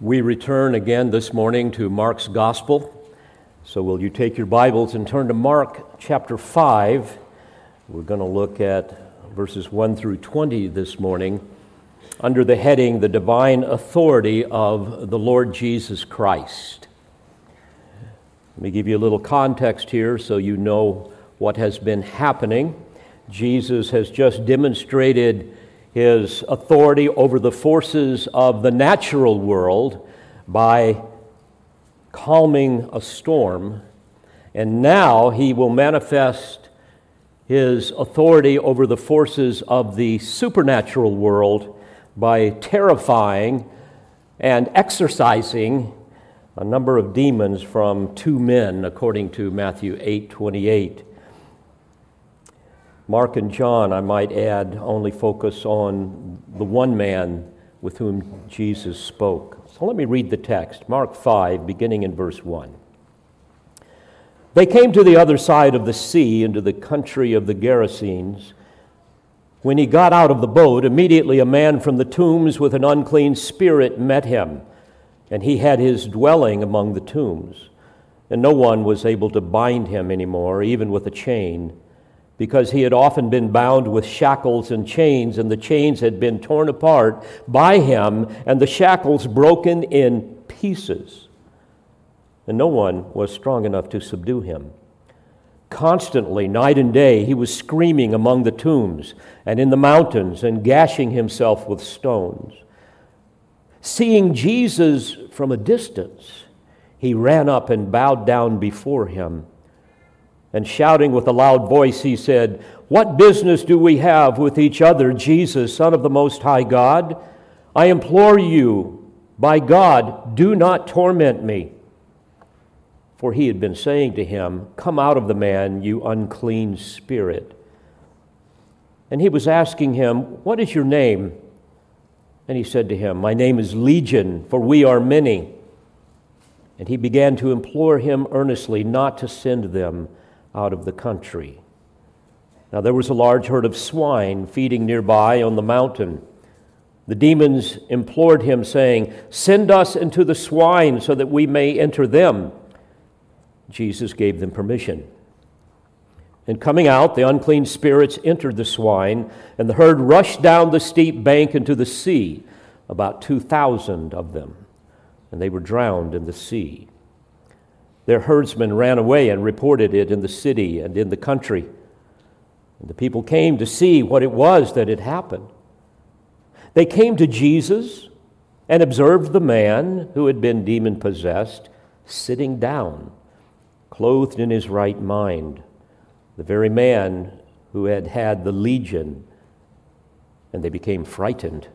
We return again this morning to Mark's Gospel. So, will you take your Bibles and turn to Mark chapter 5? We're going to look at verses 1 through 20 this morning under the heading The Divine Authority of the Lord Jesus Christ. Let me give you a little context here so you know what has been happening. Jesus has just demonstrated his authority over the forces of the natural world by calming a storm. And now he will manifest his authority over the forces of the supernatural world by terrifying and exorcising a number of demons from two men, according to Matthew 8 28. Mark and John, I might add, only focus on the one man with whom Jesus spoke. So let me read the text Mark 5, beginning in verse 1. They came to the other side of the sea into the country of the Gerasenes. When he got out of the boat, immediately a man from the tombs with an unclean spirit met him, and he had his dwelling among the tombs. And no one was able to bind him anymore, even with a chain because he had often been bound with shackles and chains, and the chains had been torn apart by him, and the shackles broken in pieces. And no one was strong enough to subdue him. Constantly, night and day, he was screaming among the tombs and in the mountains and gashing himself with stones. Seeing Jesus from a distance, he ran up and bowed down before him and shouting with a loud voice, he said, What business do we have with each other, Jesus, Son of the Most High God? I implore you, by God, do not torment me. For he had been saying to him, Come out of the man, you unclean spirit. And he was asking him, What is your name? And he said to him, My name is Legion, for we are many. And he began to implore him earnestly not to send them out of the country. Now there was a large herd of swine feeding nearby on the mountain. The demons implored him, saying, Send us into the swine so that we may enter them. Jesus gave them permission. And coming out, the unclean spirits entered the swine, and the herd rushed down the steep bank into the sea, about 2,000 of them, and they were drowned in the sea. Their herdsmen ran away and reported it in the city and in the country. And the people came to see what it was that had happened. They came to Jesus and observed the man who had been demon possessed sitting down, clothed in his right mind, the very man who had had the legion, and they became frightened.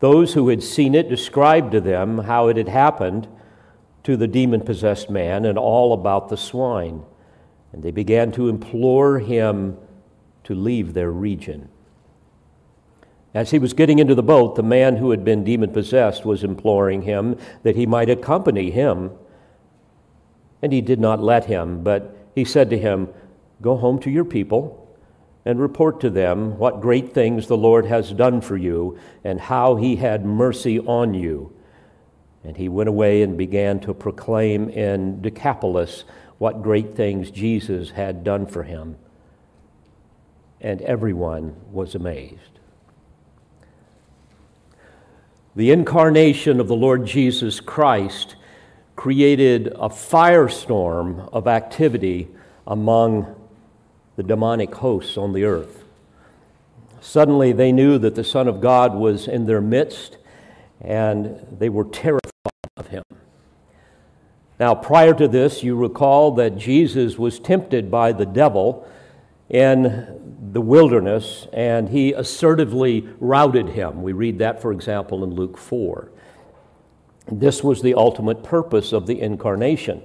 Those who had seen it described to them how it had happened to the demon possessed man and all about the swine. And they began to implore him to leave their region. As he was getting into the boat, the man who had been demon possessed was imploring him that he might accompany him. And he did not let him, but he said to him, Go home to your people and report to them what great things the Lord has done for you and how he had mercy on you. And he went away and began to proclaim in Decapolis what great things Jesus had done for him. And everyone was amazed. The incarnation of the Lord Jesus Christ created a firestorm of activity among the demonic hosts on the earth. Suddenly, they knew that the Son of God was in their midst, and they were terrified of him. Now, prior to this, you recall that Jesus was tempted by the devil in the wilderness and he assertively routed him. We read that, for example, in Luke 4. This was the ultimate purpose of the incarnation.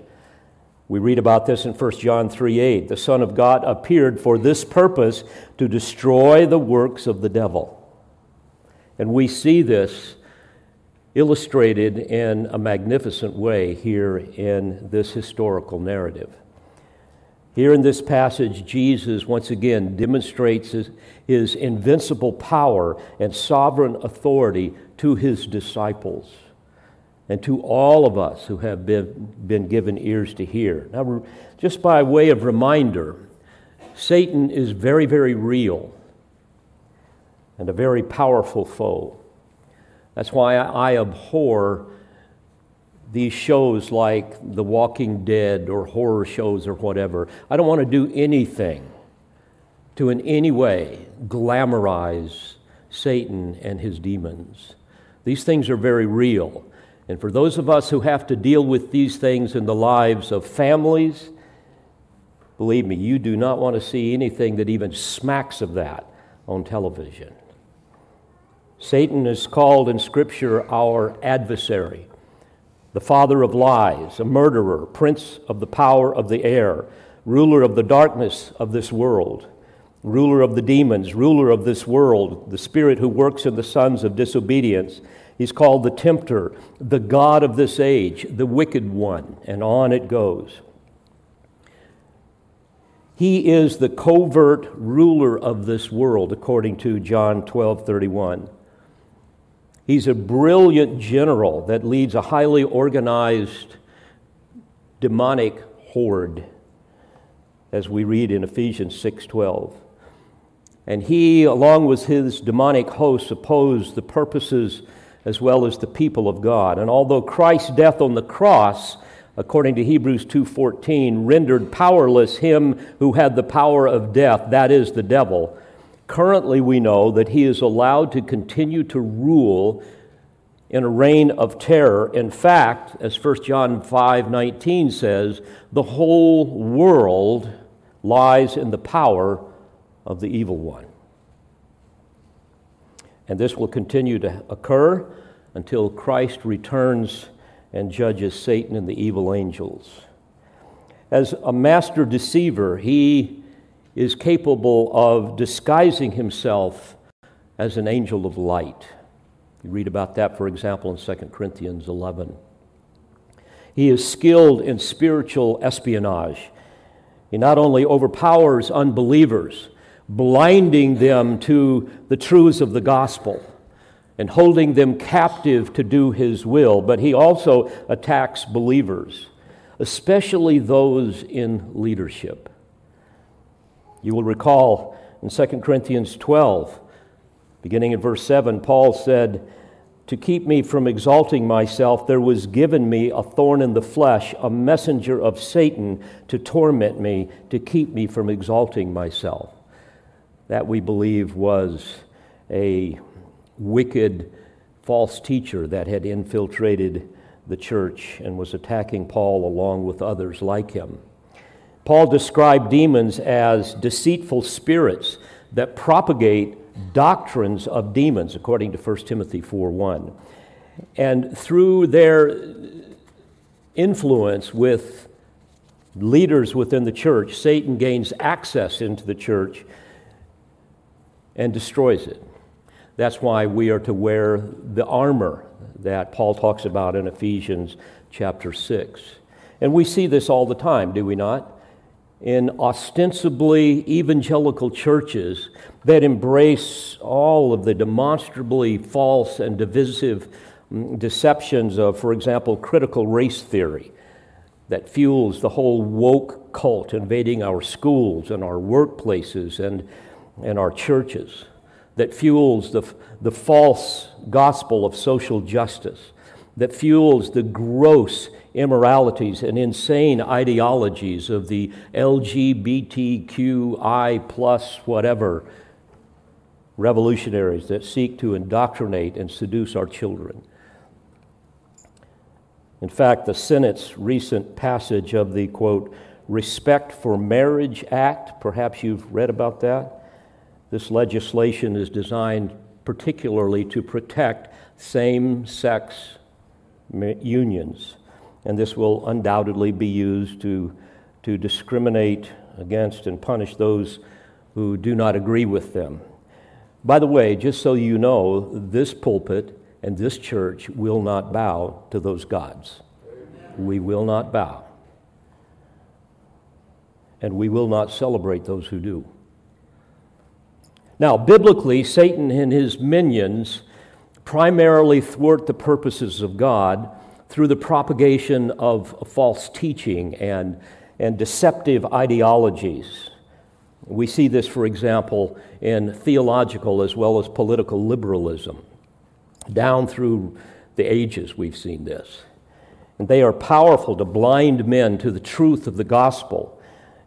We read about this in 1 John 3 8. The Son of God appeared for this purpose to destroy the works of the devil. And we see this illustrated in a magnificent way here in this historical narrative. Here in this passage, Jesus once again demonstrates his, his invincible power and sovereign authority to his disciples and to all of us who have been, been given ears to hear. Now, just by way of reminder, Satan is very, very real and a very powerful foe. That's why I abhor these shows like The Walking Dead or horror shows or whatever. I don't want to do anything to in any way glamorize Satan and his demons. These things are very real. And for those of us who have to deal with these things in the lives of families, believe me, you do not want to see anything that even smacks of that on television. Satan is called in Scripture our adversary the father of lies, a murderer, prince of the power of the air, ruler of the darkness of this world, ruler of the demons, ruler of this world, the spirit who works in the sons of disobedience. He's called the tempter, the God of this age, the wicked one, and on it goes. He is the covert ruler of this world, according to John 12 31. He's a brilliant general that leads a highly organized demonic horde, as we read in Ephesians 6:12. And he, along with his demonic hosts, opposed the purposes as well as the people of God. And although Christ's death on the cross, according to Hebrews 2:14, rendered powerless him who had the power of death, that is the devil, Currently, we know that he is allowed to continue to rule in a reign of terror. In fact, as 1 John 5:19 says, the whole world lies in the power of the evil one. And this will continue to occur until Christ returns and judges Satan and the evil angels. As a master deceiver, he is capable of disguising himself as an angel of light. You read about that, for example, in 2 Corinthians 11. He is skilled in spiritual espionage. He not only overpowers unbelievers, blinding them to the truths of the gospel and holding them captive to do his will, but he also attacks believers, especially those in leadership. You will recall in 2 Corinthians 12, beginning in verse 7, Paul said, To keep me from exalting myself, there was given me a thorn in the flesh, a messenger of Satan to torment me, to keep me from exalting myself. That we believe was a wicked false teacher that had infiltrated the church and was attacking Paul along with others like him. Paul described demons as deceitful spirits that propagate doctrines of demons, according to 1 Timothy 4 1. And through their influence with leaders within the church, Satan gains access into the church and destroys it. That's why we are to wear the armor that Paul talks about in Ephesians chapter 6. And we see this all the time, do we not? In ostensibly evangelical churches that embrace all of the demonstrably false and divisive mm, deceptions of, for example, critical race theory that fuels the whole woke cult invading our schools and our workplaces and, and our churches, that fuels the, the false gospel of social justice, that fuels the gross immoralities and insane ideologies of the LGBTQI plus whatever revolutionaries that seek to indoctrinate and seduce our children. In fact, the Senate's recent passage of the quote, Respect for Marriage Act, perhaps you've read about that. This legislation is designed particularly to protect same sex unions and this will undoubtedly be used to, to discriminate against and punish those who do not agree with them. By the way, just so you know, this pulpit and this church will not bow to those gods. We will not bow. and we will not celebrate those who do. Now, biblically, Satan and his minions primarily thwart the purposes of God through the propagation of false teaching and, and deceptive ideologies. We see this, for example, in theological as well as political liberalism. Down through the ages, we've seen this. And they are powerful to blind men to the truth of the gospel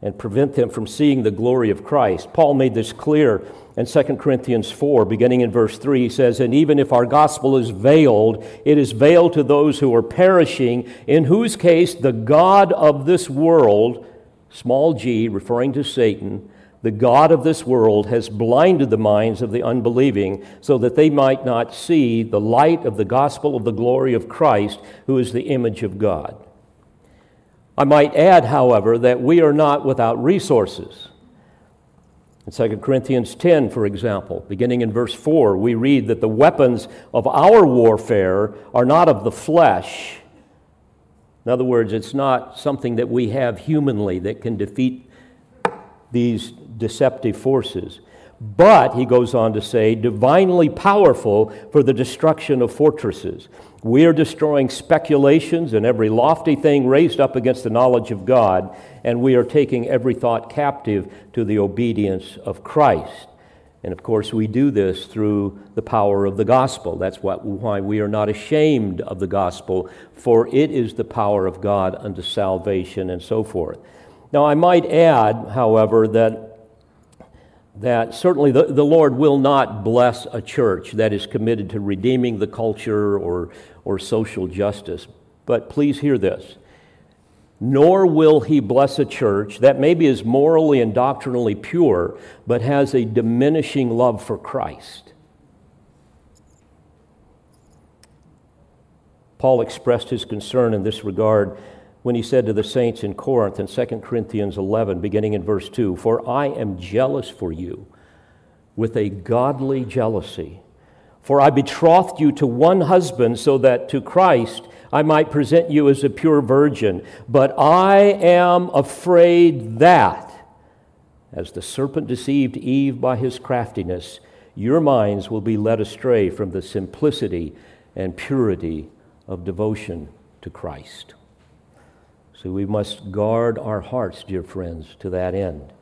and prevent them from seeing the glory of Christ. Paul made this clear in 2 Corinthians 4, beginning in verse 3. He says, And even if our gospel is veiled, it is veiled to those who are perishing, in whose case the God of this world, small g, referring to Satan, the God of this world has blinded the minds of the unbelieving so that they might not see the light of the gospel of the glory of Christ, who is the image of God. I might add, however, that we are not without resources. In 2 Corinthians 10, for example, beginning in verse 4, we read that the weapons of our warfare are not of the flesh. In other words, it's not something that we have humanly that can defeat these deceptive forces. But, he goes on to say, divinely powerful for the destruction of fortresses. We are destroying speculations and every lofty thing raised up against the knowledge of God, and we are taking every thought captive to the obedience of Christ. And of course, we do this through the power of the gospel. That's what, why we are not ashamed of the gospel, for it is the power of God unto salvation and so forth. Now, I might add, however, that that certainly the, the Lord will not bless a church that is committed to redeeming the culture or, or social justice. But please hear this. Nor will he bless a church that maybe is morally and doctrinally pure, but has a diminishing love for Christ. Paul expressed his concern in this regard when he said to the saints in Corinth in 2 Corinthians 11, beginning in verse 2 For I am jealous for you with a godly jealousy. For I betrothed you to one husband, so that to Christ I might present you as a pure virgin. But I am afraid that, as the serpent deceived Eve by his craftiness, your minds will be led astray from the simplicity and purity of devotion to Christ. So we must guard our hearts, dear friends, to that end.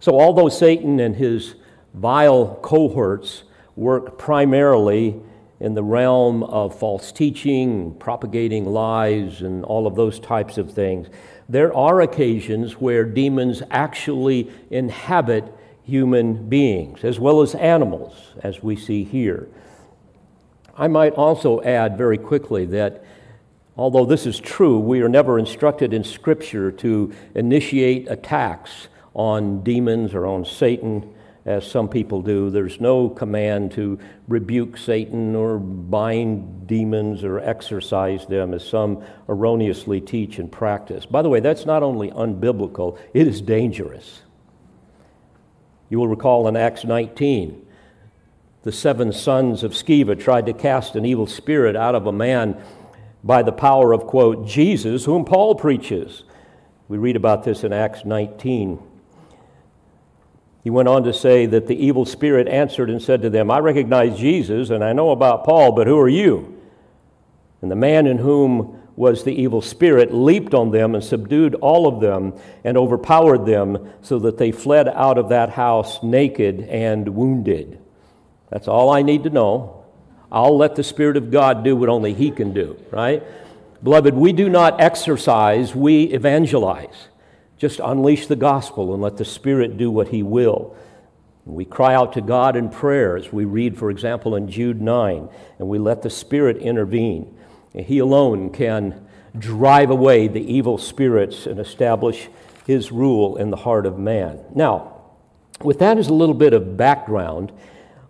So, although Satan and his vile cohorts work primarily in the realm of false teaching, propagating lies, and all of those types of things, there are occasions where demons actually inhabit human beings, as well as animals, as we see here. I might also add very quickly that Although this is true, we are never instructed in Scripture to initiate attacks on demons or on Satan, as some people do. There's no command to rebuke Satan or bind demons or exorcise them, as some erroneously teach and practice. By the way, that's not only unbiblical, it is dangerous. You will recall in Acts 19, the seven sons of Sceva tried to cast an evil spirit out of a man by the power of, quote, Jesus, whom Paul preaches. We read about this in Acts 19. He went on to say that the evil spirit answered and said to them, I recognize Jesus and I know about Paul, but who are you? And the man in whom was the evil spirit leaped on them and subdued all of them and overpowered them so that they fled out of that house naked and wounded. That's all I need to know. I'll let the Spirit of God do what only He can do, right? Beloved, we do not exercise, we evangelize. Just unleash the gospel and let the Spirit do what He will. We cry out to God in prayer, as we read, for example, in Jude 9, and we let the Spirit intervene. He alone can drive away the evil spirits and establish His rule in the heart of man. Now, with that as a little bit of background,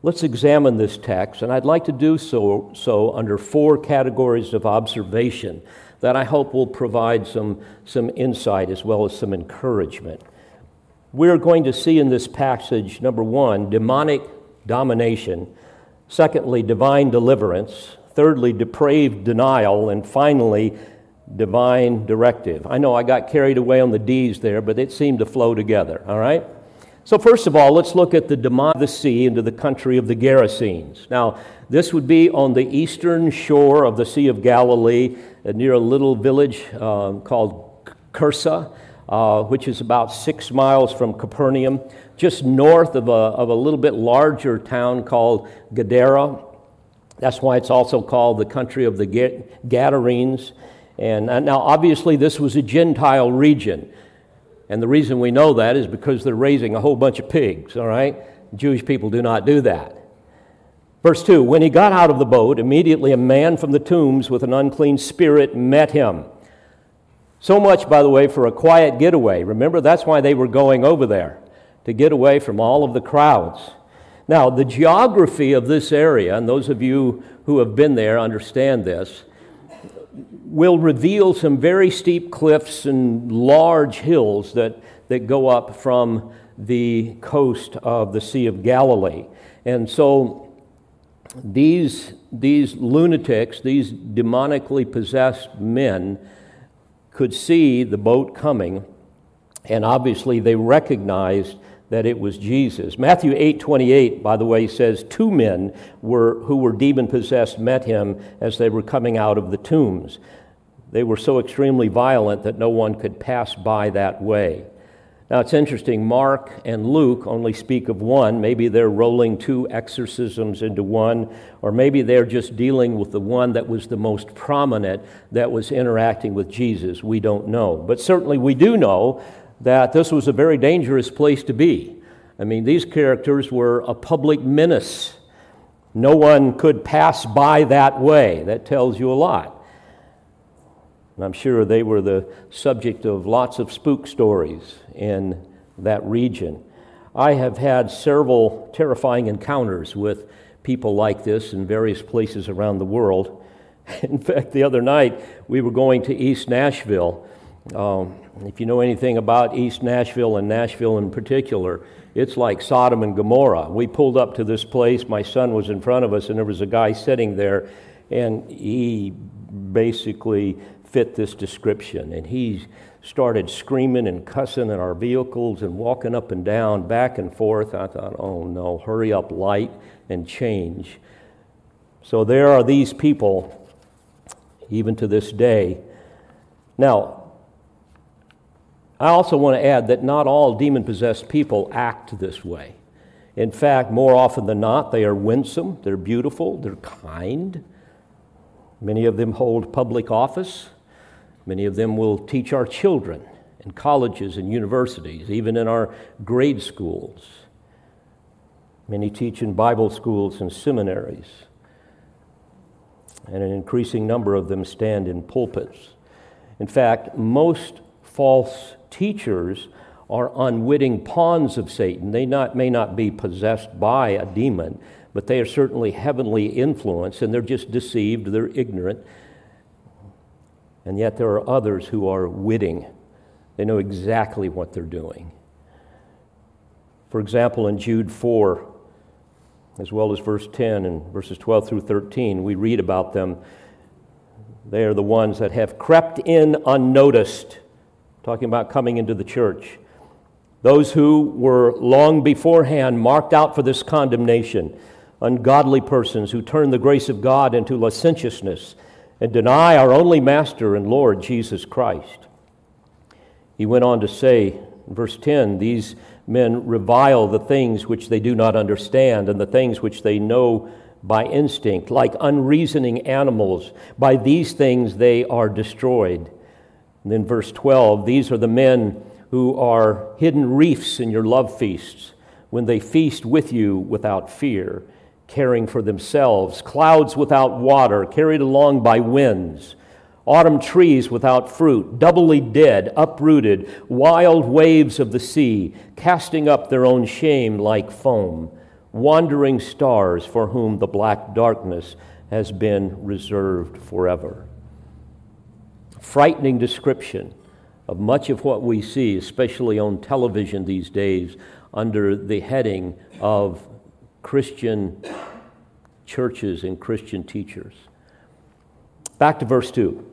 Let's examine this text, and I'd like to do so, so under four categories of observation that I hope will provide some, some insight as well as some encouragement. We're going to see in this passage, number one, demonic domination, secondly, divine deliverance, thirdly, depraved denial, and finally, divine directive. I know I got carried away on the D's there, but it seemed to flow together, all right? So, first of all, let's look at the demon of the sea into the country of the Gerasenes. Now, this would be on the eastern shore of the Sea of Galilee, near a little village uh, called Cursa, uh, which is about six miles from Capernaum, just north of a, of a little bit larger town called Gadara. That's why it's also called the country of the Gadarenes. And uh, now, obviously, this was a Gentile region. And the reason we know that is because they're raising a whole bunch of pigs, all right? Jewish people do not do that. Verse 2 When he got out of the boat, immediately a man from the tombs with an unclean spirit met him. So much, by the way, for a quiet getaway. Remember, that's why they were going over there, to get away from all of the crowds. Now, the geography of this area, and those of you who have been there understand this, will reveal some very steep cliffs and large hills that, that go up from the coast of the Sea of Galilee. And so these, these lunatics, these demonically possessed men, could see the boat coming, and obviously they recognized that it was Jesus. Matthew 8:28 by the way, says two men were, who were demon possessed met him as they were coming out of the tombs. They were so extremely violent that no one could pass by that way. Now it's interesting, Mark and Luke only speak of one. Maybe they're rolling two exorcisms into one, or maybe they're just dealing with the one that was the most prominent that was interacting with Jesus. We don't know. But certainly we do know that this was a very dangerous place to be. I mean, these characters were a public menace. No one could pass by that way. That tells you a lot. And I'm sure they were the subject of lots of spook stories in that region. I have had several terrifying encounters with people like this in various places around the world. In fact, the other night we were going to East Nashville. Um, if you know anything about East Nashville and Nashville in particular, it's like Sodom and Gomorrah. We pulled up to this place, my son was in front of us, and there was a guy sitting there, and he basically fit this description. And he started screaming and cussing at our vehicles and walking up and down, back and forth. I thought, oh no, hurry up, light and change. So there are these people, even to this day. Now, I also want to add that not all demon possessed people act this way. In fact, more often than not, they are winsome, they're beautiful, they're kind. Many of them hold public office. Many of them will teach our children in colleges and universities, even in our grade schools. Many teach in Bible schools and seminaries. And an increasing number of them stand in pulpits. In fact, most false teachers are unwitting pawns of Satan. They not, may not be possessed by a demon, but they are certainly heavenly influenced, and they're just deceived, they're ignorant. And yet there are others who are witting. They know exactly what they're doing. For example, in Jude 4, as well as verse 10 and verses 12 through 13, we read about them. They are the ones that have crept in unnoticed talking about coming into the church. Those who were long beforehand marked out for this condemnation, ungodly persons who turn the grace of God into licentiousness and deny our only Master and Lord Jesus Christ. He went on to say, verse 10, these men revile the things which they do not understand and the things which they know by instinct, like unreasoning animals. By these things they are destroyed. And then verse 12 these are the men who are hidden reefs in your love feasts, when they feast with you without fear, caring for themselves, clouds without water, carried along by winds, autumn trees without fruit, doubly dead, uprooted, wild waves of the sea, casting up their own shame like foam, wandering stars for whom the black darkness has been reserved forever. Frightening description of much of what we see, especially on television these days, under the heading of Christian churches and Christian teachers. Back to verse 2.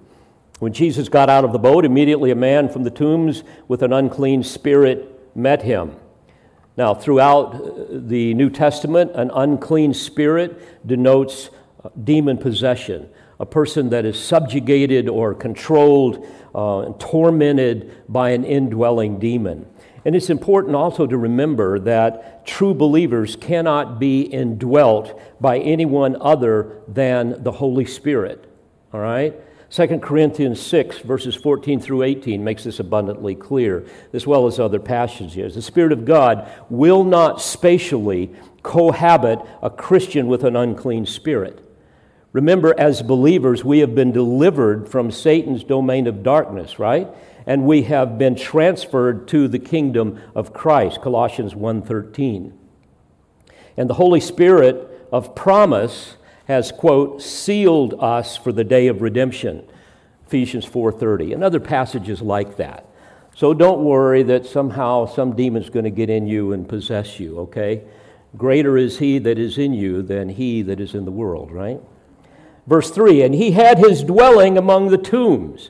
When Jesus got out of the boat, immediately a man from the tombs with an unclean spirit met him. Now, throughout uh, the New Testament, an unclean spirit denotes demon possession, a person that is subjugated or controlled uh, and tormented by an indwelling demon. And it's important also to remember that true believers cannot be indwelt by anyone other than the Holy Spirit. All right? 2 Corinthians 6, verses 14 through 18, makes this abundantly clear, as well as other passages. The Spirit of God will not spatially cohabit a Christian with an unclean spirit. Remember, as believers, we have been delivered from Satan's domain of darkness, right? And we have been transferred to the kingdom of Christ, Colossians 1:13. And the Holy Spirit of promise has quote sealed us for the day of redemption, Ephesians 4:30. And other passages like that. So don't worry that somehow some demon's going to get in you and possess you, okay? Greater is he that is in you than he that is in the world, right? Verse 3 And he had his dwelling among the tombs.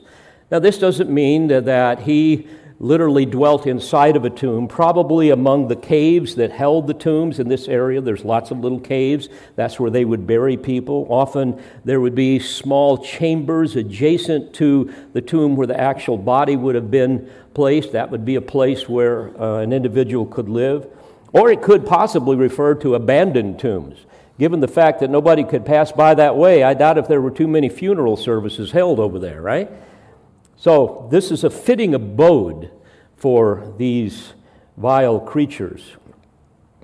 Now, this doesn't mean that he literally dwelt inside of a tomb, probably among the caves that held the tombs in this area. There's lots of little caves. That's where they would bury people. Often there would be small chambers adjacent to the tomb where the actual body would have been placed. That would be a place where uh, an individual could live. Or it could possibly refer to abandoned tombs. Given the fact that nobody could pass by that way, I doubt if there were too many funeral services held over there, right? So, this is a fitting abode for these vile creatures.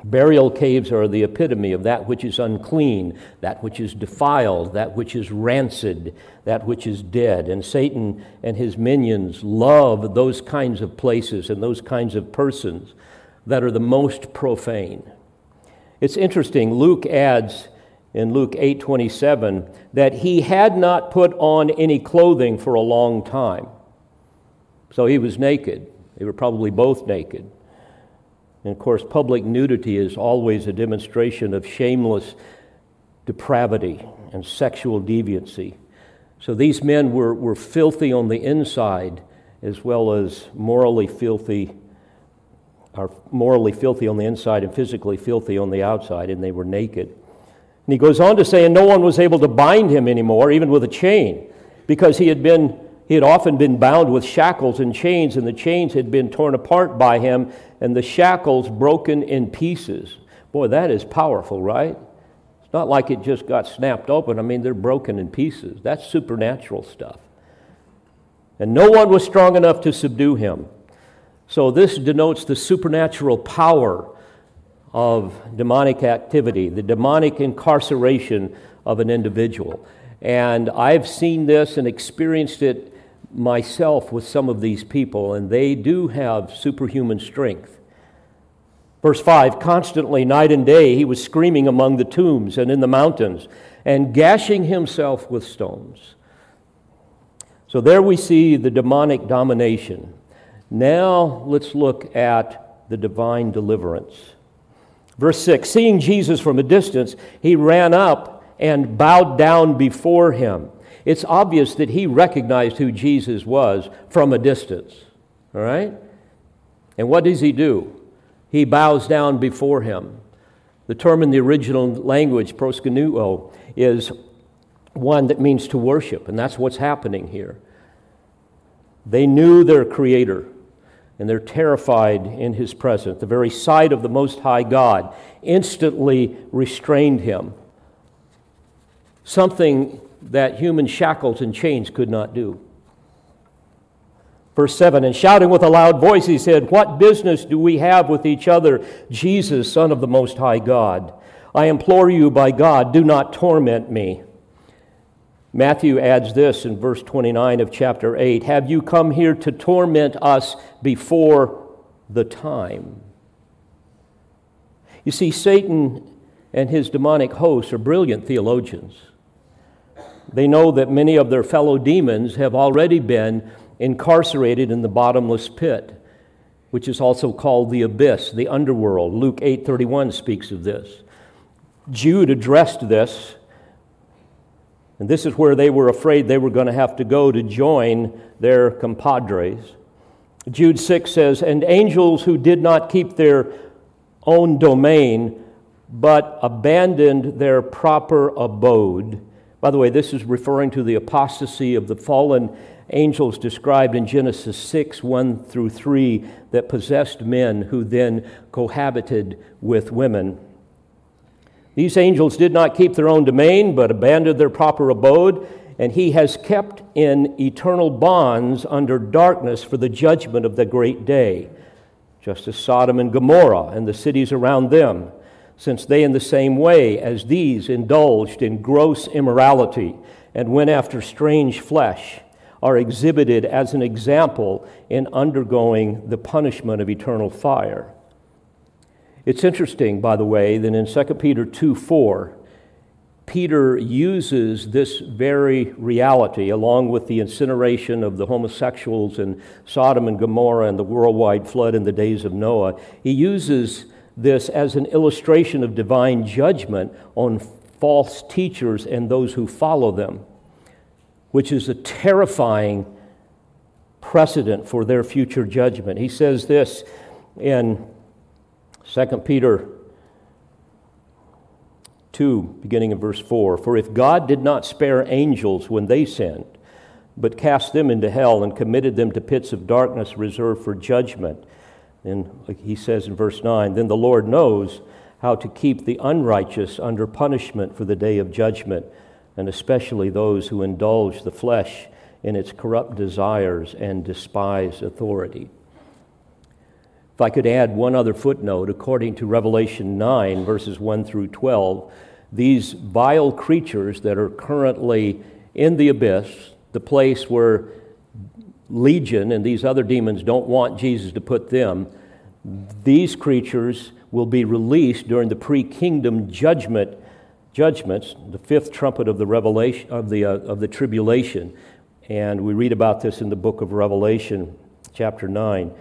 Burial caves are the epitome of that which is unclean, that which is defiled, that which is rancid, that which is dead. And Satan and his minions love those kinds of places and those kinds of persons that are the most profane. It's interesting, Luke adds in Luke 8:27 that he had not put on any clothing for a long time. So he was naked. They were probably both naked. And of course, public nudity is always a demonstration of shameless depravity and sexual deviancy. So these men were, were filthy on the inside as well as morally filthy are morally filthy on the inside and physically filthy on the outside, and they were naked. And he goes on to say, and no one was able to bind him anymore, even with a chain, because he had been he had often been bound with shackles and chains, and the chains had been torn apart by him, and the shackles broken in pieces. Boy, that is powerful, right? It's not like it just got snapped open. I mean, they're broken in pieces. That's supernatural stuff. And no one was strong enough to subdue him. So, this denotes the supernatural power of demonic activity, the demonic incarceration of an individual. And I've seen this and experienced it myself with some of these people, and they do have superhuman strength. Verse 5 Constantly, night and day, he was screaming among the tombs and in the mountains and gashing himself with stones. So, there we see the demonic domination. Now let's look at the divine deliverance. Verse 6 Seeing Jesus from a distance, he ran up and bowed down before him. It's obvious that he recognized who Jesus was from a distance. All right? And what does he do? He bows down before him. The term in the original language, proskuneo, is one that means to worship, and that's what's happening here. They knew their Creator and they're terrified in his presence. The very sight of the Most High God instantly restrained him. Something that human shackles and chains could not do. Verse 7 And shouting with a loud voice, he said, What business do we have with each other, Jesus, Son of the Most High God? I implore you by God, do not torment me. Matthew adds this in verse 29 of chapter 8 Have you come here to torment us before the time? You see, Satan and his demonic hosts are brilliant theologians. They know that many of their fellow demons have already been incarcerated in the bottomless pit, which is also called the abyss, the underworld. Luke 8:31 speaks of this. Jude addressed this And this is where they were afraid they were going to have to go to join their compadres. Jude 6 says, And angels who did not keep their own domain, but abandoned their proper abode. By the way, this is referring to the apostasy of the fallen angels described in Genesis 6 1 through 3 that possessed men who then cohabited with women. These angels did not keep their own domain, but abandoned their proper abode, and he has kept in eternal bonds under darkness for the judgment of the great day, just as Sodom and Gomorrah and the cities around them, since they, in the same way as these, indulged in gross immorality and went after strange flesh, are exhibited as an example in undergoing the punishment of eternal fire. It's interesting, by the way, that in 2 Peter 2 4, Peter uses this very reality, along with the incineration of the homosexuals in Sodom and Gomorrah and the worldwide flood in the days of Noah. He uses this as an illustration of divine judgment on false teachers and those who follow them, which is a terrifying precedent for their future judgment. He says this in 2 Peter 2, beginning in verse 4 For if God did not spare angels when they sinned, but cast them into hell and committed them to pits of darkness reserved for judgment, and he says in verse 9, then the Lord knows how to keep the unrighteous under punishment for the day of judgment, and especially those who indulge the flesh in its corrupt desires and despise authority. I could add one other footnote, according to Revelation 9, verses 1 through 12, these vile creatures that are currently in the abyss, the place where Legion and these other demons don't want Jesus to put them, these creatures will be released during the pre-kingdom judgment judgments, the fifth trumpet of the revelation of the uh, of the tribulation. And we read about this in the book of Revelation, chapter 9.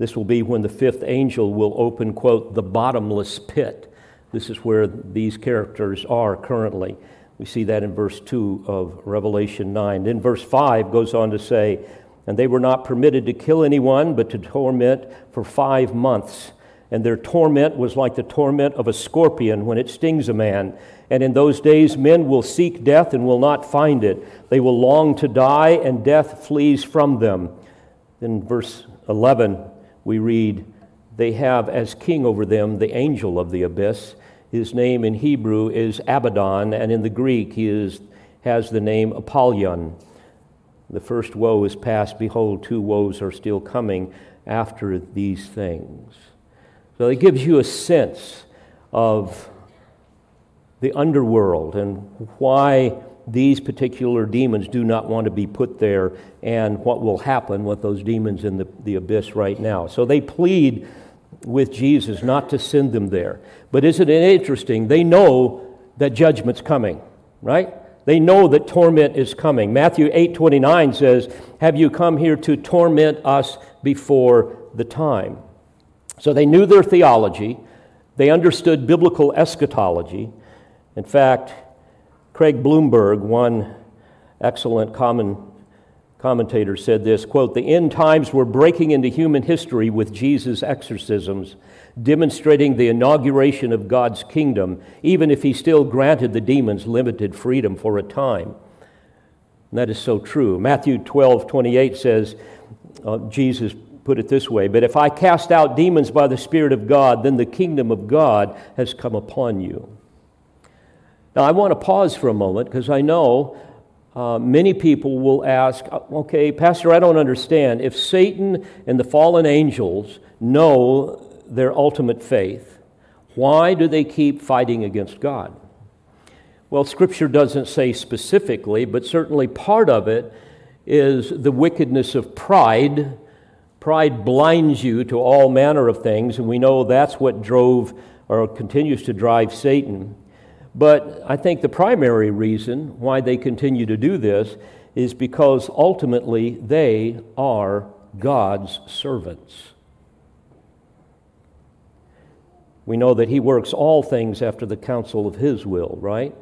This will be when the fifth angel will open, quote, the bottomless pit. This is where these characters are currently. We see that in verse 2 of Revelation 9. Then verse 5 goes on to say, And they were not permitted to kill anyone, but to torment for five months. And their torment was like the torment of a scorpion when it stings a man. And in those days, men will seek death and will not find it. They will long to die, and death flees from them. In verse 11, we read, They have as king over them the angel of the abyss. His name in Hebrew is Abaddon, and in the Greek he is, has the name Apollyon. The first woe is past. Behold, two woes are still coming after these things. So it gives you a sense of the underworld and why these particular demons do not want to be put there and what will happen with those demons in the, the abyss right now. So they plead with Jesus not to send them there. But isn't it interesting? They know that judgment's coming, right? They know that torment is coming. Matthew 8 29 says, Have you come here to torment us before the time? So they knew their theology, they understood biblical eschatology. In fact, Craig Blomberg, one excellent common commentator, said this quote, The end times were breaking into human history with Jesus' exorcisms, demonstrating the inauguration of God's kingdom, even if he still granted the demons limited freedom for a time. And that is so true. Matthew 12, 28 says, uh, Jesus put it this way But if I cast out demons by the Spirit of God, then the kingdom of God has come upon you. Now, I want to pause for a moment because I know uh, many people will ask, uh, okay, Pastor, I don't understand. If Satan and the fallen angels know their ultimate faith, why do they keep fighting against God? Well, Scripture doesn't say specifically, but certainly part of it is the wickedness of pride. Pride blinds you to all manner of things, and we know that's what drove or continues to drive Satan. But I think the primary reason why they continue to do this is because ultimately they are God's servants. We know that He works all things after the counsel of His will, right?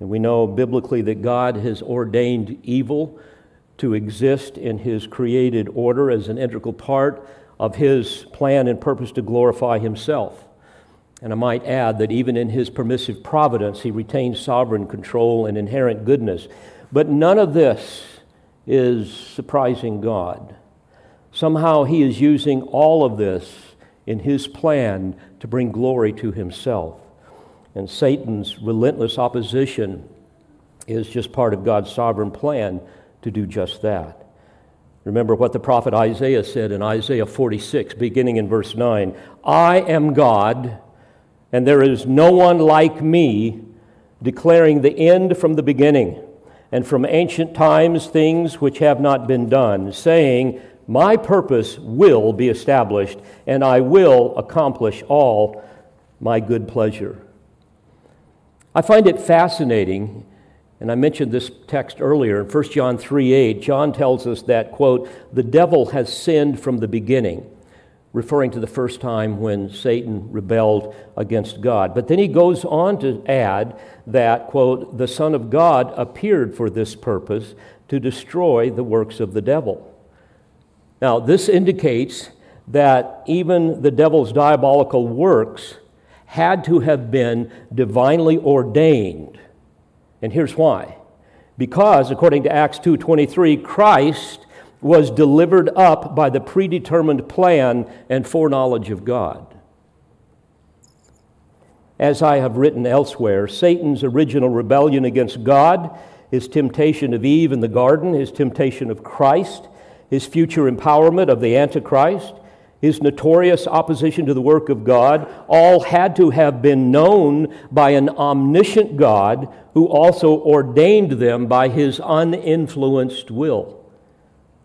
And we know biblically that God has ordained evil to exist in his created order as an integral part of his plan and purpose to glorify himself. And I might add that even in his permissive providence, he retains sovereign control and inherent goodness. But none of this is surprising God. Somehow he is using all of this in his plan to bring glory to himself. And Satan's relentless opposition is just part of God's sovereign plan to do just that. Remember what the prophet Isaiah said in Isaiah 46, beginning in verse 9 I am God, and there is no one like me, declaring the end from the beginning, and from ancient times things which have not been done, saying, My purpose will be established, and I will accomplish all my good pleasure. I find it fascinating, and I mentioned this text earlier in 1 John 3 8. John tells us that, quote, the devil has sinned from the beginning, referring to the first time when Satan rebelled against God. But then he goes on to add that, quote, the Son of God appeared for this purpose to destroy the works of the devil. Now, this indicates that even the devil's diabolical works had to have been divinely ordained. And here's why. Because according to Acts 2:23, Christ was delivered up by the predetermined plan and foreknowledge of God. As I have written elsewhere, Satan's original rebellion against God, his temptation of Eve in the garden, his temptation of Christ, his future empowerment of the Antichrist, his notorious opposition to the work of God, all had to have been known by an omniscient God who also ordained them by his uninfluenced will.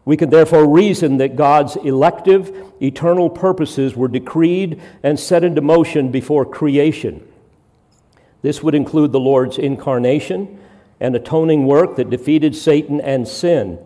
We can therefore reason that God's elective, eternal purposes were decreed and set into motion before creation. This would include the Lord's incarnation and atoning work that defeated Satan and sin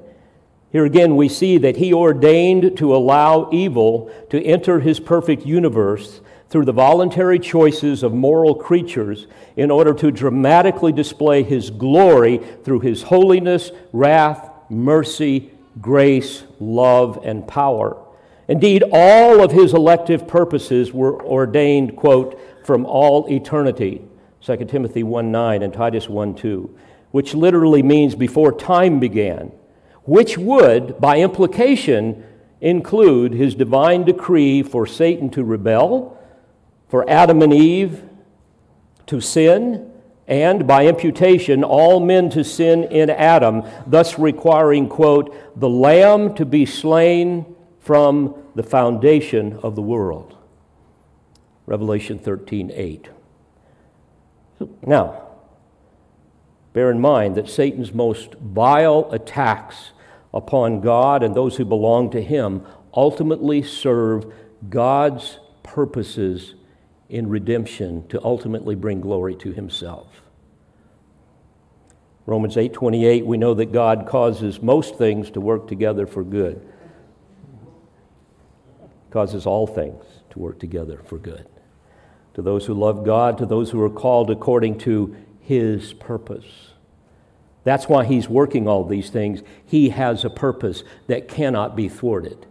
here again, we see that he ordained to allow evil to enter his perfect universe through the voluntary choices of moral creatures in order to dramatically display his glory through his holiness, wrath, mercy, grace, love, and power. Indeed, all of his elective purposes were ordained, quote, from all eternity, 2 Timothy 1 9 and Titus 1 2, which literally means before time began which would, by implication, include his divine decree for Satan to rebel, for Adam and Eve to sin, and by imputation, all men to sin in Adam, thus requiring, quote, the Lamb to be slain from the foundation of the world. Revelation 13 8. Now, bear in mind that Satan's most vile attacks upon God and those who belong to Him ultimately serve God's purposes in redemption to ultimately bring glory to Himself. Romans 8:28 we know that God causes most things to work together for good. Causes all things to work together for good. To those who love God, to those who are called according to his purpose. That's why he's working all these things. He has a purpose that cannot be thwarted.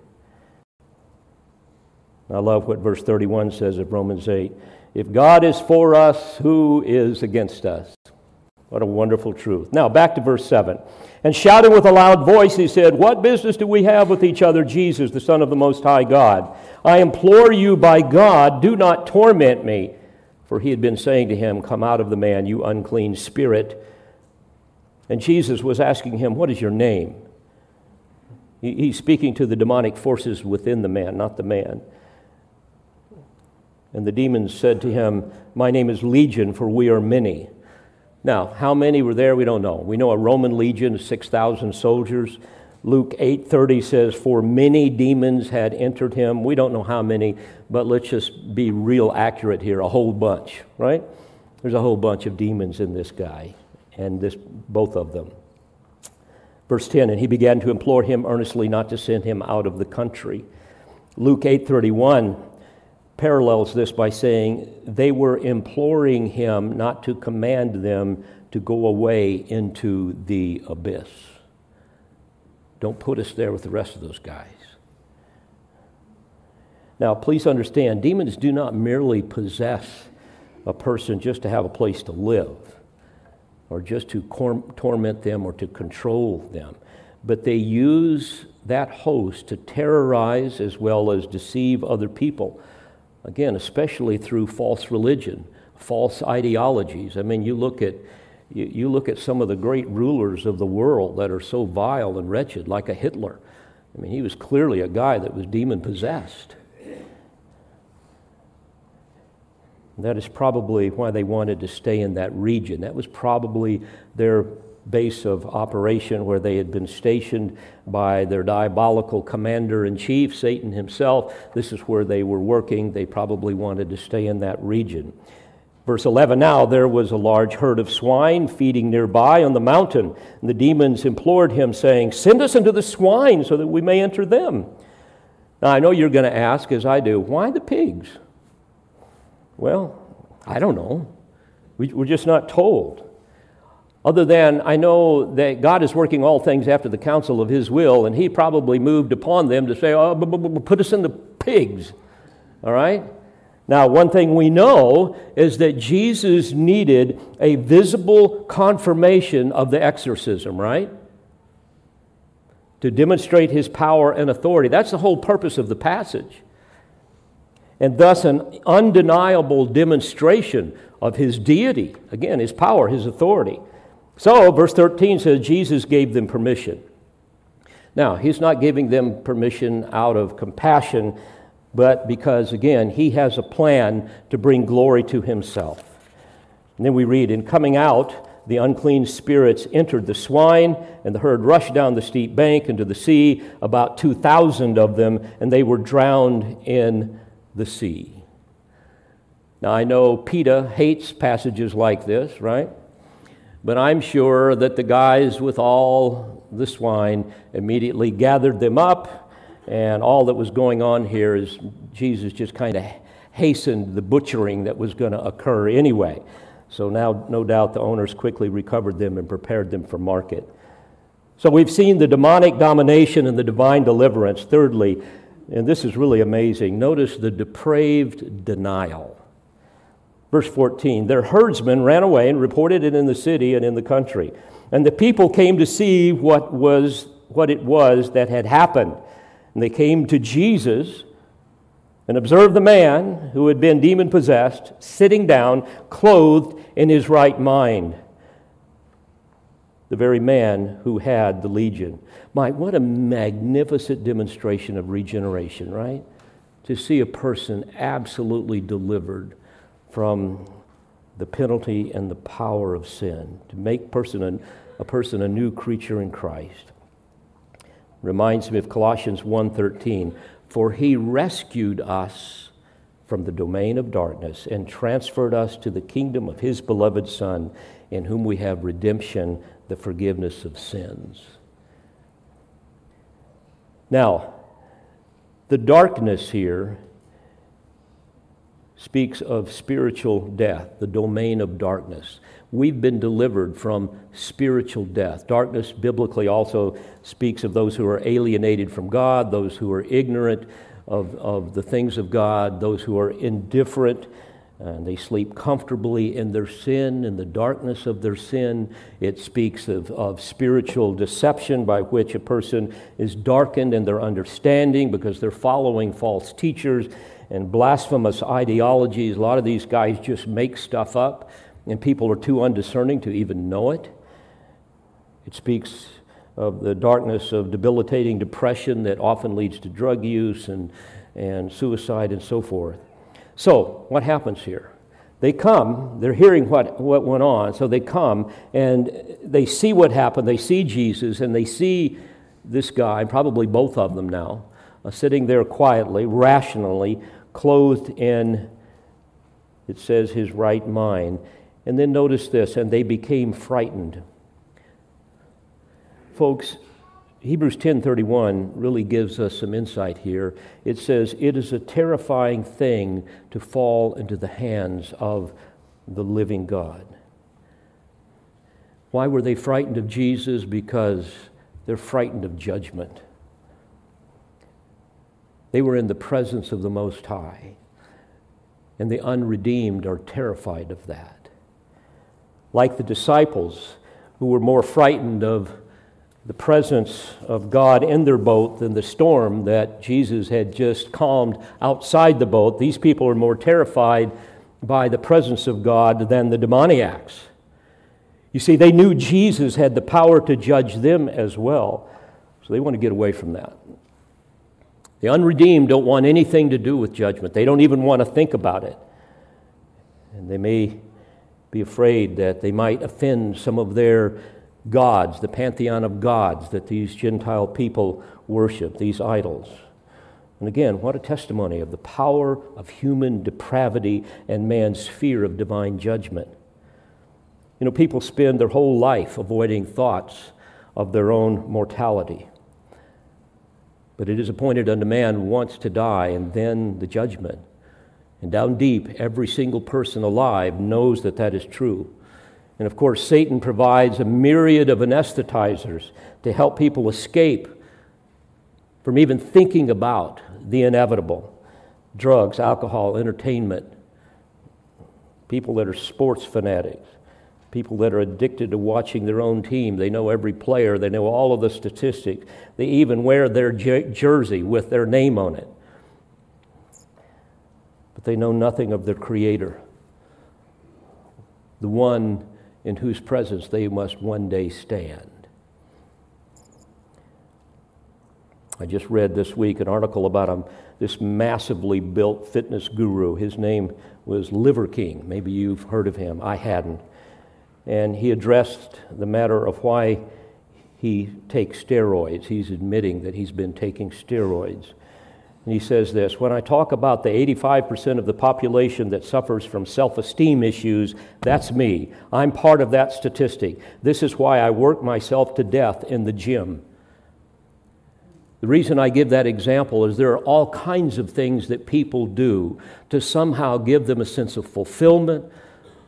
I love what verse 31 says of Romans 8. If God is for us, who is against us? What a wonderful truth. Now, back to verse 7. And shouting with a loud voice, he said, What business do we have with each other, Jesus, the Son of the Most High God? I implore you by God, do not torment me. For he had been saying to him, Come out of the man, you unclean spirit. And Jesus was asking him, What is your name? He's speaking to the demonic forces within the man, not the man. And the demons said to him, My name is Legion, for we are many. Now, how many were there? We don't know. We know a Roman legion, 6,000 soldiers. Luke 8:30 says for many demons had entered him. We don't know how many, but let's just be real accurate here, a whole bunch, right? There's a whole bunch of demons in this guy and this both of them. Verse 10, and he began to implore him earnestly not to send him out of the country. Luke 8:31 parallels this by saying they were imploring him not to command them to go away into the abyss. Don't put us there with the rest of those guys. Now, please understand, demons do not merely possess a person just to have a place to live or just to cor- torment them or to control them, but they use that host to terrorize as well as deceive other people. Again, especially through false religion, false ideologies. I mean, you look at you, look at some of the great rulers of the world that are so vile and wretched, like a Hitler. I mean, he was clearly a guy that was demon possessed. That is probably why they wanted to stay in that region. That was probably their base of operation where they had been stationed by their diabolical commander in chief, Satan himself. This is where they were working. They probably wanted to stay in that region. Verse 11 Now there was a large herd of swine feeding nearby on the mountain, and the demons implored him, saying, Send us into the swine so that we may enter them. Now I know you're going to ask, as I do, why the pigs? Well, I don't know. We, are just not told. Other than I know that God is working all things after the counsel of His will, and He probably moved upon them to say, oh, put us in the pigs. All right? Now, one thing we know is that Jesus needed a visible confirmation of the exorcism, right? To demonstrate his power and authority. That's the whole purpose of the passage. And thus, an undeniable demonstration of his deity, again, his power, his authority. So, verse 13 says Jesus gave them permission. Now, he's not giving them permission out of compassion but because, again, he has a plan to bring glory to himself. And then we read, In coming out, the unclean spirits entered the swine, and the herd rushed down the steep bank into the sea, about 2,000 of them, and they were drowned in the sea. Now, I know PETA hates passages like this, right? But I'm sure that the guys with all the swine immediately gathered them up and all that was going on here is Jesus just kind of hastened the butchering that was going to occur anyway. So now, no doubt, the owners quickly recovered them and prepared them for market. So we've seen the demonic domination and the divine deliverance. Thirdly, and this is really amazing, notice the depraved denial. Verse 14 Their herdsmen ran away and reported it in the city and in the country. And the people came to see what, was, what it was that had happened. And they came to Jesus and observed the man who had been demon possessed sitting down, clothed in his right mind. The very man who had the legion. My, what a magnificent demonstration of regeneration, right? To see a person absolutely delivered from the penalty and the power of sin, to make person a, a person a new creature in Christ reminds me of Colossians 1:13, for he rescued us from the domain of darkness and transferred us to the kingdom of his beloved son in whom we have redemption, the forgiveness of sins. Now, the darkness here speaks of spiritual death, the domain of darkness. We've been delivered from spiritual death. Darkness biblically also speaks of those who are alienated from God, those who are ignorant of, of the things of God, those who are indifferent. And they sleep comfortably in their sin, in the darkness of their sin. It speaks of, of spiritual deception by which a person is darkened in their understanding because they're following false teachers and blasphemous ideologies. A lot of these guys just make stuff up, and people are too undiscerning to even know it. It speaks of the darkness of debilitating depression that often leads to drug use and, and suicide and so forth. So, what happens here? They come, they're hearing what, what went on, so they come and they see what happened. They see Jesus and they see this guy, probably both of them now, uh, sitting there quietly, rationally, clothed in, it says, his right mind. And then notice this, and they became frightened. Folks, Hebrews 10:31 really gives us some insight here. It says, "It is a terrifying thing to fall into the hands of the living God." Why were they frightened of Jesus? Because they're frightened of judgment. They were in the presence of the Most High, and the unredeemed are terrified of that. Like the disciples, who were more frightened of the presence of God in their boat than the storm that Jesus had just calmed outside the boat. These people are more terrified by the presence of God than the demoniacs. You see, they knew Jesus had the power to judge them as well, so they want to get away from that. The unredeemed don't want anything to do with judgment, they don't even want to think about it. And they may be afraid that they might offend some of their gods, the pantheon of gods that these Gentile people worship, these idols. And again, what a testimony of the power of human depravity and man's fear of divine judgment. You know, people spend their whole life avoiding thoughts of their own mortality. But it is appointed unto man once to die, and then the judgment. And down deep, every single person alive knows that that is true. And of course, Satan provides a myriad of anesthetizers to help people escape from even thinking about the inevitable drugs, alcohol, entertainment, people that are sports fanatics, people that are addicted to watching their own team. They know every player, they know all of the statistics. They even wear their jersey with their name on it. But they know nothing of their Creator, the one in whose presence they must one day stand. I just read this week an article about a, this massively built fitness guru. His name was Liver King. Maybe you've heard of him. I hadn't. And he addressed the matter of why he takes steroids. He's admitting that he's been taking steroids. And he says this When I talk about the 85% of the population that suffers from self esteem issues, that's me. I'm part of that statistic. This is why I work myself to death in the gym. The reason I give that example is there are all kinds of things that people do to somehow give them a sense of fulfillment,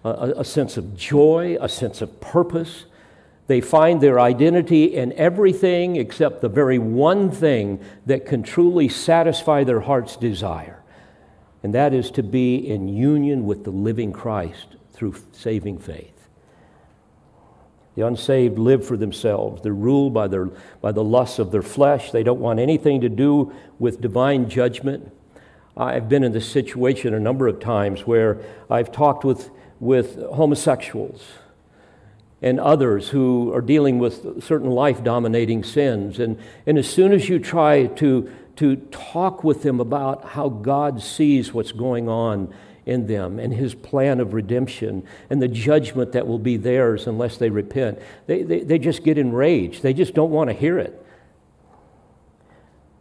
a, a sense of joy, a sense of purpose. They find their identity in everything except the very one thing that can truly satisfy their heart's desire, and that is to be in union with the living Christ through saving faith. The unsaved live for themselves. They're ruled by, their, by the lusts of their flesh. They don't want anything to do with divine judgment. I've been in this situation a number of times where I've talked with, with homosexuals and others who are dealing with certain life dominating sins. And, and as soon as you try to, to talk with them about how God sees what's going on in them and his plan of redemption and the judgment that will be theirs unless they repent, they, they, they just get enraged. They just don't want to hear it.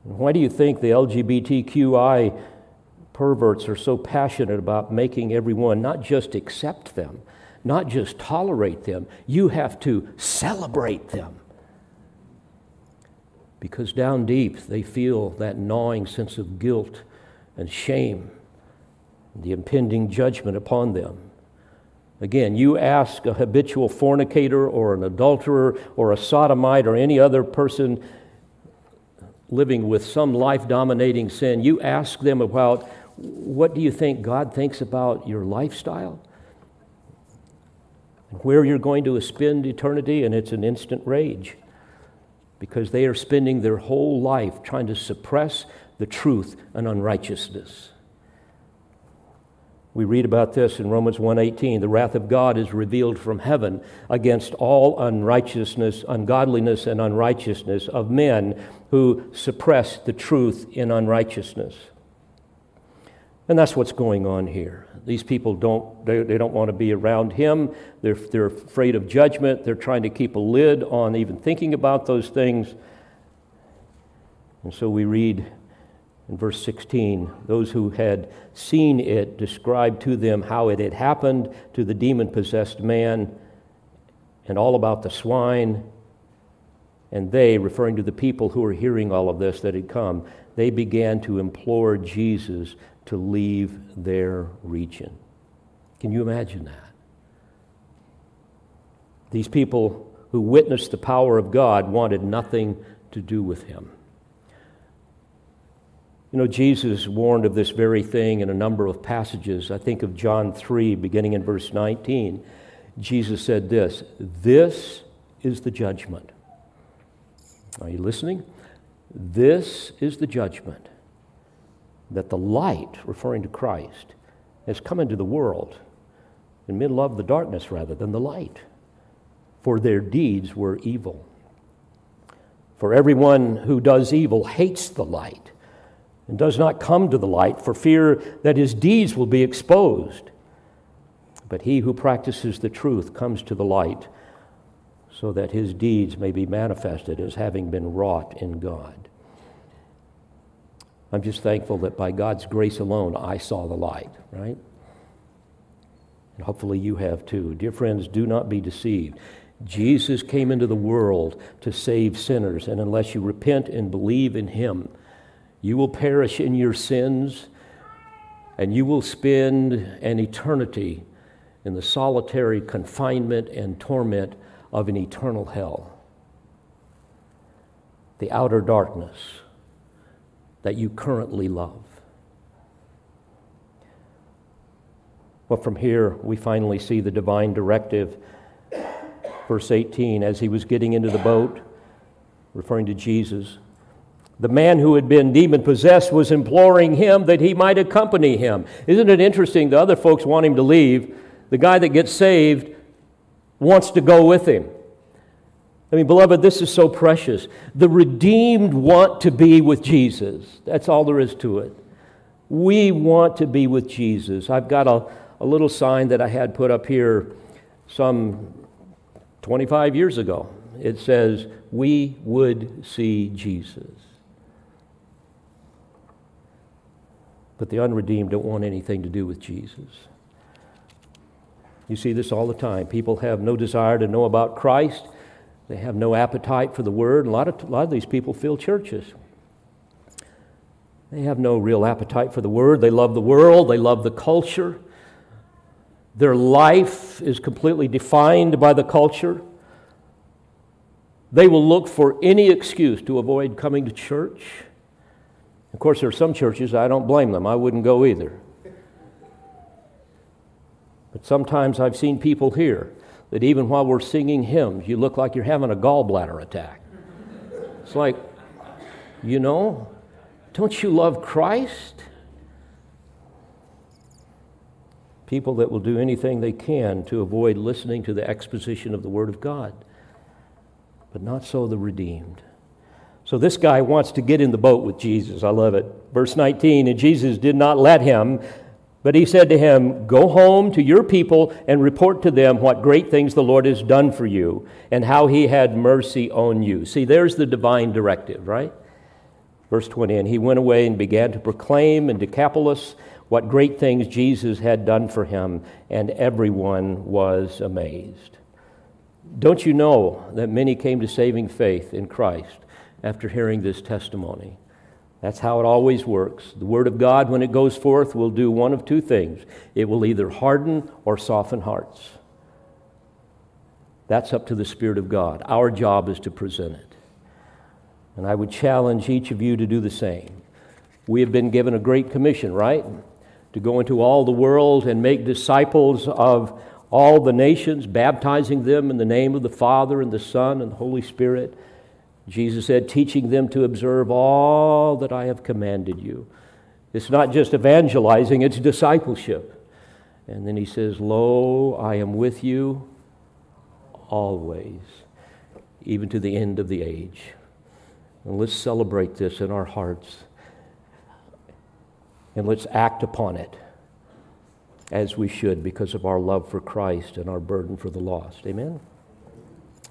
Why do you think the LGBTQI perverts are so passionate about making everyone not just accept them? not just tolerate them, you have to celebrate them. Because down deep, they feel that gnawing sense of guilt and shame, the impending judgment upon them. Again, you ask a habitual fornicator or an adulterer or a sodomite or any other person living with some life dominating sin, you ask them about what do you think God thinks about your lifestyle? where you're going to spend eternity, and it's an instant rage because they are spending their whole life trying to suppress the truth and unrighteousness. We read about this in Romans 1:18, the wrath of God is revealed from heaven against all unrighteousness, ungodliness and unrighteousness of men who suppress the truth in unrighteousness. And that's what's going on here. These people don't, they, they don't want to be around him. They're, they're afraid of judgment. They're trying to keep a lid on even thinking about those things. And so we read in verse 16 those who had seen it described to them how it had happened to the demon possessed man and all about the swine. And they, referring to the people who were hearing all of this that had come, they began to implore Jesus to leave their region. Can you imagine that? These people who witnessed the power of God wanted nothing to do with him. You know, Jesus warned of this very thing in a number of passages. I think of John 3, beginning in verse 19. Jesus said this This is the judgment. Are you listening? This is the judgment that the light, referring to Christ, has come into the world, and men love the darkness rather than the light, for their deeds were evil. For everyone who does evil hates the light and does not come to the light for fear that his deeds will be exposed. But he who practices the truth comes to the light so that his deeds may be manifested as having been wrought in God. I'm just thankful that by God's grace alone I saw the light, right? And hopefully you have too. Dear friends, do not be deceived. Jesus came into the world to save sinners, and unless you repent and believe in him, you will perish in your sins and you will spend an eternity in the solitary confinement and torment of an eternal hell. The outer darkness that you currently love. Well, from here, we finally see the divine directive. Verse 18, as he was getting into the boat, referring to Jesus, the man who had been demon possessed was imploring him that he might accompany him. Isn't it interesting? The other folks want him to leave. The guy that gets saved wants to go with him. I mean, beloved, this is so precious. The redeemed want to be with Jesus. That's all there is to it. We want to be with Jesus. I've got a, a little sign that I had put up here some 25 years ago. It says, We would see Jesus. But the unredeemed don't want anything to do with Jesus. You see this all the time. People have no desire to know about Christ. They have no appetite for the Word. A lot of, a lot of these people fill churches. They have no real appetite for the Word. They love the world. They love the culture. Their life is completely defined by the culture. They will look for any excuse to avoid coming to church. Of course, there are some churches, I don't blame them. I wouldn't go either. But sometimes I've seen people here that even while we're singing hymns, you look like you're having a gallbladder attack. It's like, you know, don't you love Christ? People that will do anything they can to avoid listening to the exposition of the Word of God. But not so the redeemed. So this guy wants to get in the boat with Jesus. I love it. Verse 19 And Jesus did not let him, but he said to him, Go home to your people and report to them what great things the Lord has done for you and how he had mercy on you. See, there's the divine directive, right? Verse 20 And he went away and began to proclaim in Decapolis what great things Jesus had done for him, and everyone was amazed. Don't you know that many came to saving faith in Christ after hearing this testimony. That's how it always works. The Word of God, when it goes forth, will do one of two things it will either harden or soften hearts. That's up to the Spirit of God. Our job is to present it. And I would challenge each of you to do the same. We have been given a great commission, right? To go into all the world and make disciples of all the nations, baptizing them in the name of the Father and the Son and the Holy Spirit Jesus said, teaching them to observe all that I have commanded you. It's not just evangelizing, it's discipleship. And then he says, Lo, I am with you always, even to the end of the age. And let's celebrate this in our hearts. And let's act upon it as we should because of our love for Christ and our burden for the lost. Amen?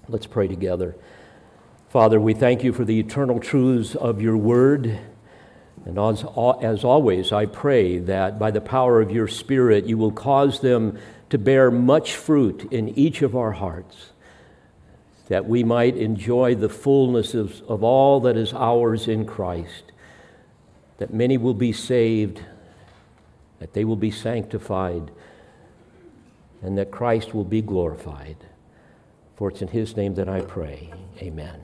Let's pray together. Father, we thank you for the eternal truths of your word. And as, as always, I pray that by the power of your Spirit, you will cause them to bear much fruit in each of our hearts, that we might enjoy the fullness of, of all that is ours in Christ, that many will be saved, that they will be sanctified, and that Christ will be glorified. For it's in his name that I pray. Amen.